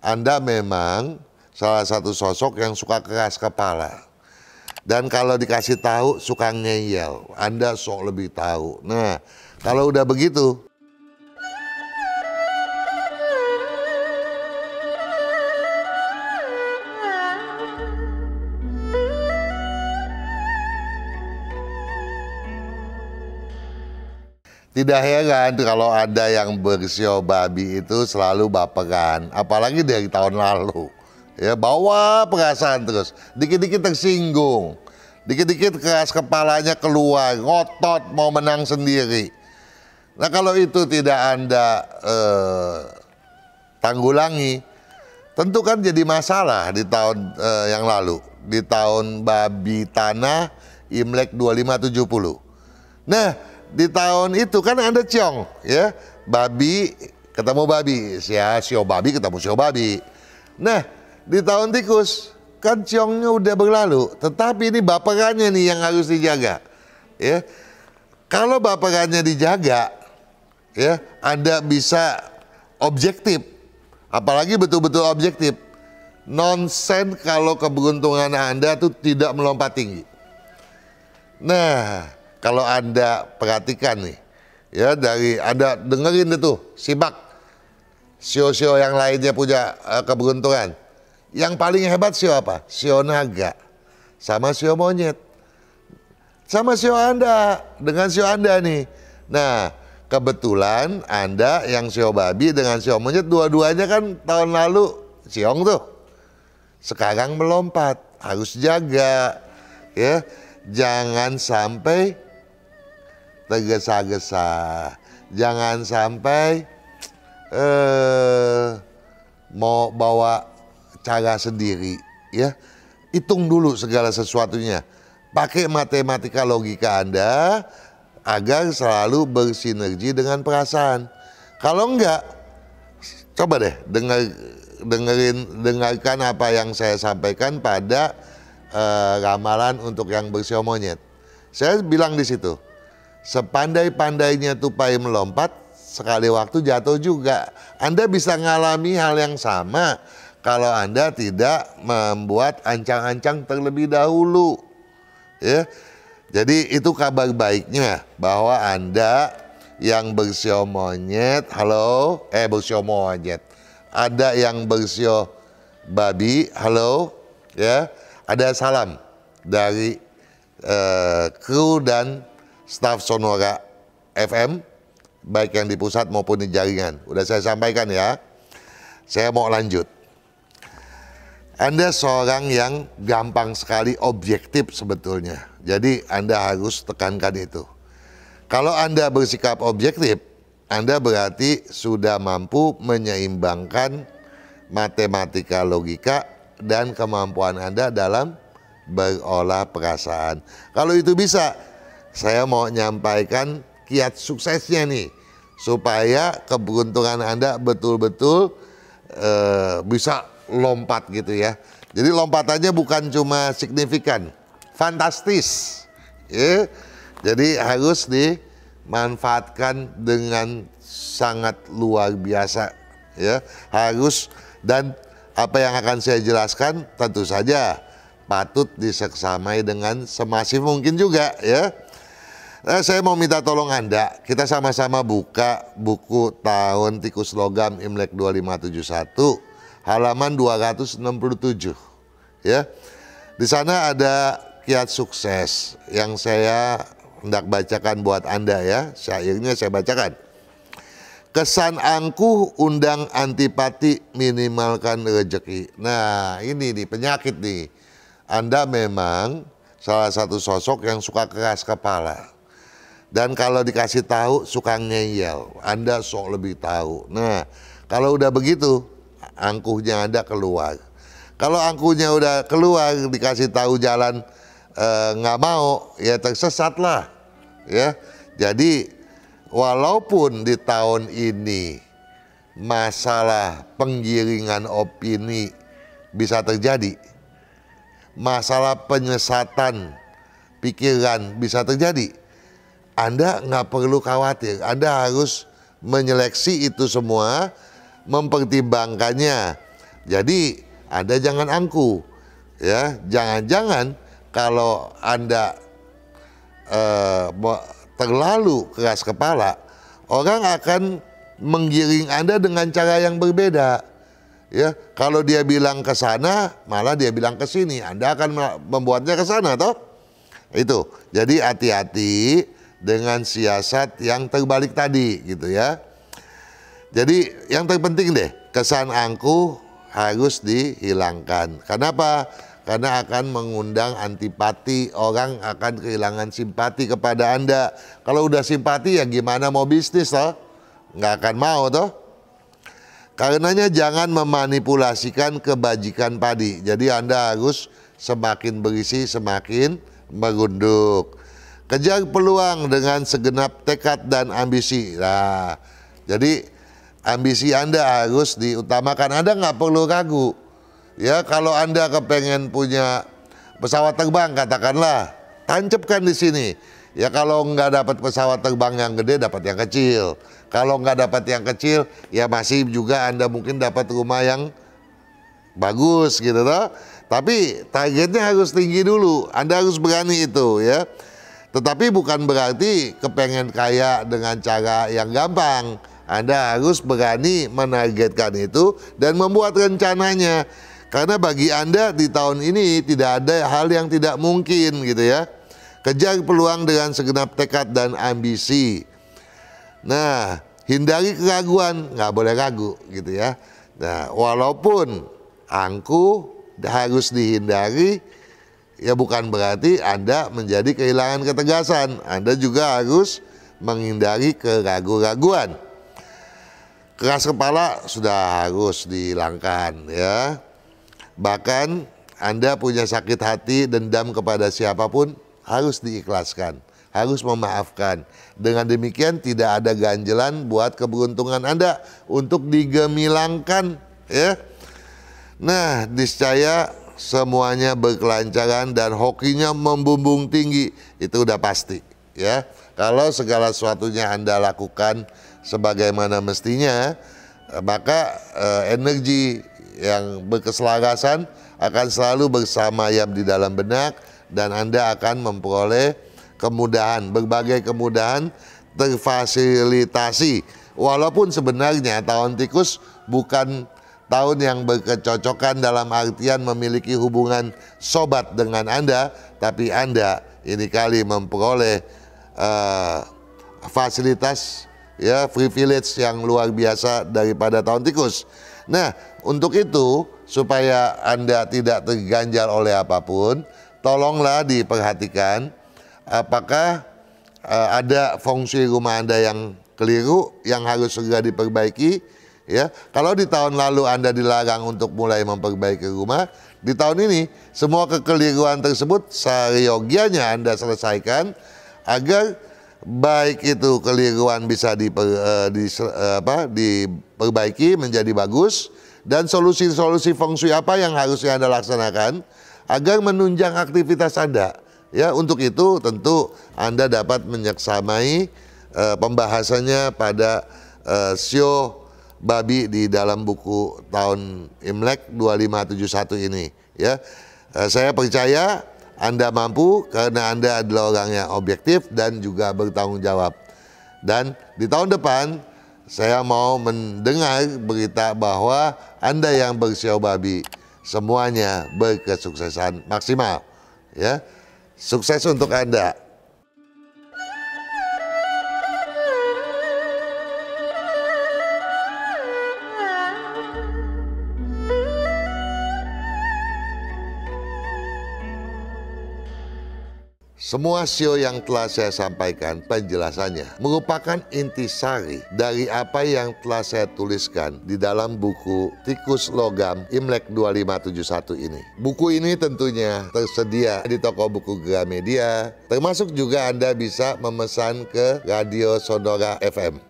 Anda memang salah satu sosok yang suka keras kepala. Dan kalau dikasih tahu suka ngeyel, Anda sok lebih tahu. Nah, kalau udah begitu, Tidak heran kalau ada yang bersio babi itu selalu baperan, apalagi dari tahun lalu. Ya, bawa perasaan terus, dikit-dikit tersinggung, dikit-dikit keras kepalanya keluar, ngotot mau menang sendiri. Nah kalau itu tidak Anda eh, tanggulangi, tentu kan jadi masalah di tahun eh, yang lalu, di tahun babi tanah Imlek 2570. Nah, di tahun itu kan ada ciong ya. Babi ketemu babi. Ya sio babi ketemu sio babi. Nah di tahun tikus kan ciongnya udah berlalu tetapi ini baperannya nih yang harus dijaga ya. Kalau baperannya dijaga ya anda bisa objektif apalagi betul-betul objektif. Nonsen kalau keberuntungan anda tuh tidak melompat tinggi. Nah kalau Anda perhatikan nih, ya dari Anda dengerin itu, simak sio-sio yang lainnya punya uh, keberuntungan. Yang paling hebat sio apa? Sio naga sama sio monyet. Sama sio Anda, dengan sio Anda nih. Nah, kebetulan Anda yang sio babi dengan sio monyet dua-duanya kan tahun lalu siong tuh. Sekarang melompat, harus jaga ya. Jangan sampai tergesa-gesa. Jangan sampai eh, mau bawa cara sendiri ya. Hitung dulu segala sesuatunya. Pakai matematika logika Anda agar selalu bersinergi dengan perasaan. Kalau enggak, coba deh dengar dengerin dengarkan apa yang saya sampaikan pada uh, ramalan untuk yang bersio monyet. Saya bilang di situ, Sepandai-pandainya tupai melompat, sekali waktu jatuh juga. Anda bisa mengalami hal yang sama kalau Anda tidak membuat ancang-ancang terlebih dahulu. Ya. Jadi itu kabar baiknya bahwa Anda yang bersio monyet, halo, eh bersio monyet. Ada yang bersio babi, halo, ya. Ada salam dari uh, kru dan staf Sonora FM, baik yang di pusat maupun di jaringan. Udah saya sampaikan ya. Saya mau lanjut. Anda seorang yang gampang sekali objektif sebetulnya. Jadi Anda harus tekankan itu. Kalau Anda bersikap objektif, Anda berarti sudah mampu menyeimbangkan matematika logika dan kemampuan Anda dalam berolah perasaan. Kalau itu bisa, saya mau nyampaikan kiat suksesnya nih supaya keberuntungan Anda betul-betul uh, bisa lompat gitu ya. Jadi lompatannya bukan cuma signifikan, fantastis. Ya. Jadi harus dimanfaatkan dengan sangat luar biasa ya. Harus dan apa yang akan saya jelaskan tentu saja patut diseksamai dengan semasif mungkin juga ya. Nah, saya mau minta tolong Anda, kita sama-sama buka buku tahun tikus logam Imlek 2571 halaman 267 ya. Di sana ada kiat sukses yang saya hendak bacakan buat Anda ya. Syairnya saya bacakan. Kesan angkuh undang antipati minimalkan rezeki. Nah, ini nih penyakit nih. Anda memang salah satu sosok yang suka keras kepala dan kalau dikasih tahu suka ngeyel, Anda sok lebih tahu. Nah, kalau udah begitu, angkuhnya Anda keluar. Kalau angkuhnya udah keluar, dikasih tahu jalan eh, nggak e, mau, ya tersesat lah. Ya, jadi walaupun di tahun ini masalah penggiringan opini bisa terjadi, masalah penyesatan pikiran bisa terjadi anda nggak perlu khawatir. Anda harus menyeleksi itu semua, mempertimbangkannya Jadi Anda jangan angku, ya. Jangan-jangan kalau Anda uh, terlalu keras kepala, orang akan menggiring Anda dengan cara yang berbeda. Ya, kalau dia bilang ke sana, malah dia bilang ke sini. Anda akan membuatnya ke sana, toh? Itu. Jadi hati-hati dengan siasat yang terbalik tadi, gitu ya. Jadi yang terpenting deh, kesan angkuh harus dihilangkan. Kenapa? Karena akan mengundang antipati, orang akan kehilangan simpati kepada Anda. Kalau udah simpati ya gimana mau bisnis toh? Nggak akan mau toh? Karenanya jangan memanipulasikan kebajikan padi. Jadi Anda harus semakin berisi semakin mengunduk. Kejar peluang dengan segenap tekad dan ambisi. Nah, jadi ambisi Anda harus diutamakan. Anda nggak perlu ragu. Ya, kalau Anda kepengen punya pesawat terbang, katakanlah, tancapkan di sini. Ya kalau nggak dapat pesawat terbang yang gede, dapat yang kecil. Kalau nggak dapat yang kecil, ya masih juga Anda mungkin dapat rumah yang bagus gitu toh. Tapi targetnya harus tinggi dulu. Anda harus berani itu ya. Tetapi bukan berarti kepengen kaya dengan cara yang gampang. Anda harus berani menargetkan itu dan membuat rencananya. Karena bagi Anda di tahun ini tidak ada hal yang tidak mungkin gitu ya. Kejar peluang dengan segenap tekad dan ambisi. Nah, hindari keraguan, nggak boleh ragu gitu ya. Nah, walaupun angku harus dihindari, ya bukan berarti Anda menjadi kehilangan ketegasan. Anda juga harus menghindari keraguan-raguan. Keras kepala sudah harus dihilangkan ya. Bahkan Anda punya sakit hati, dendam kepada siapa pun harus diikhlaskan harus memaafkan. Dengan demikian tidak ada ganjelan buat keberuntungan Anda untuk digemilangkan ya. Nah, niscaya semuanya berkelancaran dan hokinya membumbung tinggi itu udah pasti ya. Kalau segala sesuatunya Anda lakukan sebagaimana mestinya, maka eh, energi yang berkeselarasan akan selalu bersama yang di dalam benak dan Anda akan memperoleh kemudahan, berbagai kemudahan terfasilitasi. Walaupun sebenarnya tahun tikus bukan tahun yang berkecocokan dalam artian memiliki hubungan sobat dengan Anda, tapi Anda ini kali memperoleh uh, fasilitas ya privilege yang luar biasa daripada tahun tikus. Nah, untuk itu supaya Anda tidak terganjal oleh apa pun, tolonglah diperhatikan apakah uh, ada fungsi rumah Anda yang keliru yang harus segera diperbaiki ya. Kalau di tahun lalu Anda dilarang untuk mulai memperbaiki rumah, di tahun ini semua kekeliruan tersebut seyogianya Anda selesaikan agar baik itu keliruan bisa diper, uh, di, uh, apa, diperbaiki menjadi bagus dan solusi-solusi feng shui apa yang harusnya Anda laksanakan agar menunjang aktivitas Anda Ya, untuk itu tentu Anda dapat menyeksamai uh, pembahasannya pada uh, sio babi di dalam buku tahun Imlek 2571 ini ya. Uh, saya percaya Anda mampu karena Anda adalah orang yang objektif dan juga bertanggung jawab. Dan di tahun depan saya mau mendengar berita bahwa Anda yang bersio babi semuanya berkesuksesan maksimal ya. Sukses untuk Anda. Semua sio yang telah saya sampaikan penjelasannya merupakan intisari dari apa yang telah saya tuliskan di dalam buku Tikus Logam Imlek 2571 ini. Buku ini tentunya tersedia di toko buku Gramedia, termasuk juga Anda bisa memesan ke Radio Sonora FM.